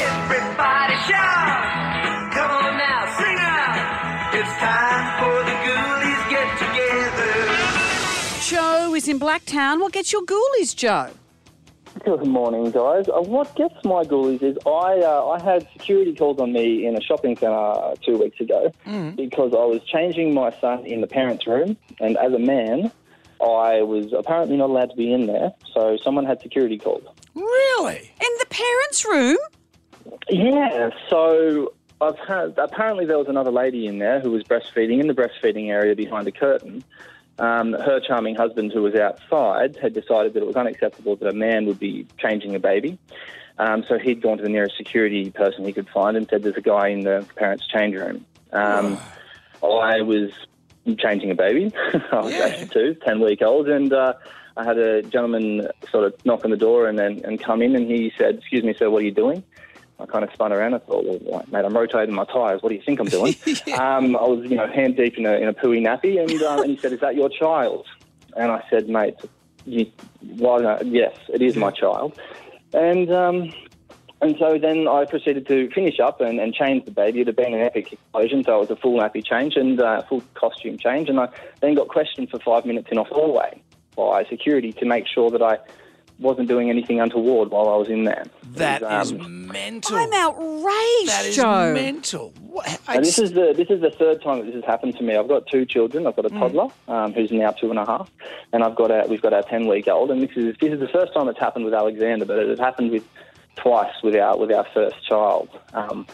Everybody shout! Come on now, sing out! It's time for the ghoulies get together. Joe is in Blacktown. What gets your ghoulies, Joe? Good morning, guys. Uh, what gets my ghoulies is I uh, I had security calls on me in a shopping centre two weeks ago because I was changing my son in the parents' room, and as a man, I was apparently not allowed to be in there. So someone had security called. Really? In the parents' room? Yeah. So I've had apparently there was another lady in there who was breastfeeding in the breastfeeding area behind a curtain. Um, her charming husband, who was outside, had decided that it was unacceptable that a man would be changing a baby. Um, so he'd gone to the nearest security person he could find and said, "There's a guy in the parents' change room." Um, I was changing a baby. I was Yeah. actually two, ten week old, and uh, I had a gentleman sort of knock on the door and then and come in, and he said, "Excuse me, sir, what are you doing?" I kind of spun around. I thought, well, mate, I'm rotating my tyres. What do you think I'm doing? um, I was, you know, hand deep in a, in a pooey nappy, and, um, and he said, "Is that your child?" And I said, "Mate, you, why not? Yes, it is my child." And um, and so then I proceeded to finish up and, and change the baby. It had been an epic explosion, so it was a full nappy change and uh, full costume change. And I then got questioned for five minutes in a hallway by security to make sure that I wasn't doing anything untoward while I was in there. That It was, is um, mental. I'm outraged, That is Joe. mental. What? And this is the this is the third time that this has happened to me. I've got two children. I've got a toddler um, who's now two and a half, and I've got a we've got our ten week old. And this is this is the first time it's happened with Alexander, but it has happened with twice with our with our first child. Um,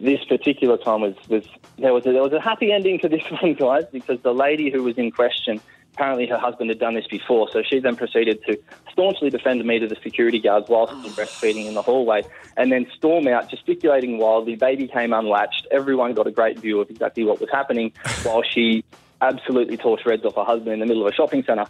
this particular time was, was there was a, there was a happy ending to this one, guys, because the lady who was in question apparently her husband had done this before, so she then proceeded to staunchly defend me to the security guards whilst was breastfeeding in the hallway, and then storm out gesticulating wildly. Baby came unlatched. Everyone got a great view of exactly what was happening, while she absolutely tore shreds off her husband in the middle of a shopping centre.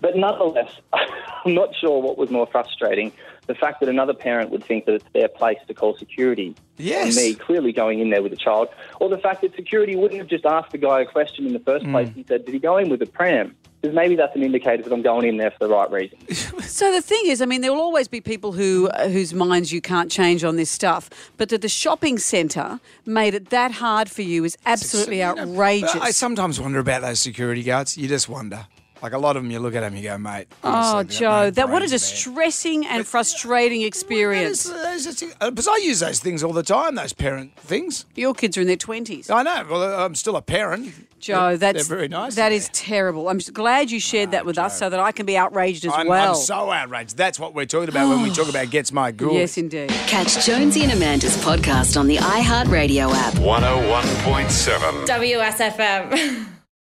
But nonetheless, I'm not sure what was more frustrating. The fact that another parent would think that it's their place to call security Yes. on me clearly going in there with a child, or the fact that security wouldn't have just asked the guy a question in the first hmm. place and said, Did he go in with a pram? Because maybe that's an indicator that I'm going in there for the right reason. So the thing is, I mean, there will always be people who uh, whose minds you can't change on this stuff. But that the shopping centre made it that hard for you is absolutely You know, outrageous. I sometimes wonder about those security guards. You just wonder. Like a lot of them, you look at them, you go, mate. oh, honestly, they've Joe, no that what a brains, man." distressing and frustrating experience. Uh, because uh, I use those things all the time, those parent things. Your kids are in their twenties. I know. Well, uh, I'm still a parent. Joe, They're- that's they're very nice. That to is terrible. I'm just glad you shared that with us so that I can be outraged as I'm, well. I'm so outraged. That's what we're talking about when we talk about gets my ghoul. yes, indeed. Catch Jonesy and Amanda's podcast on the iHeartRadio app. 101.7. WSFM.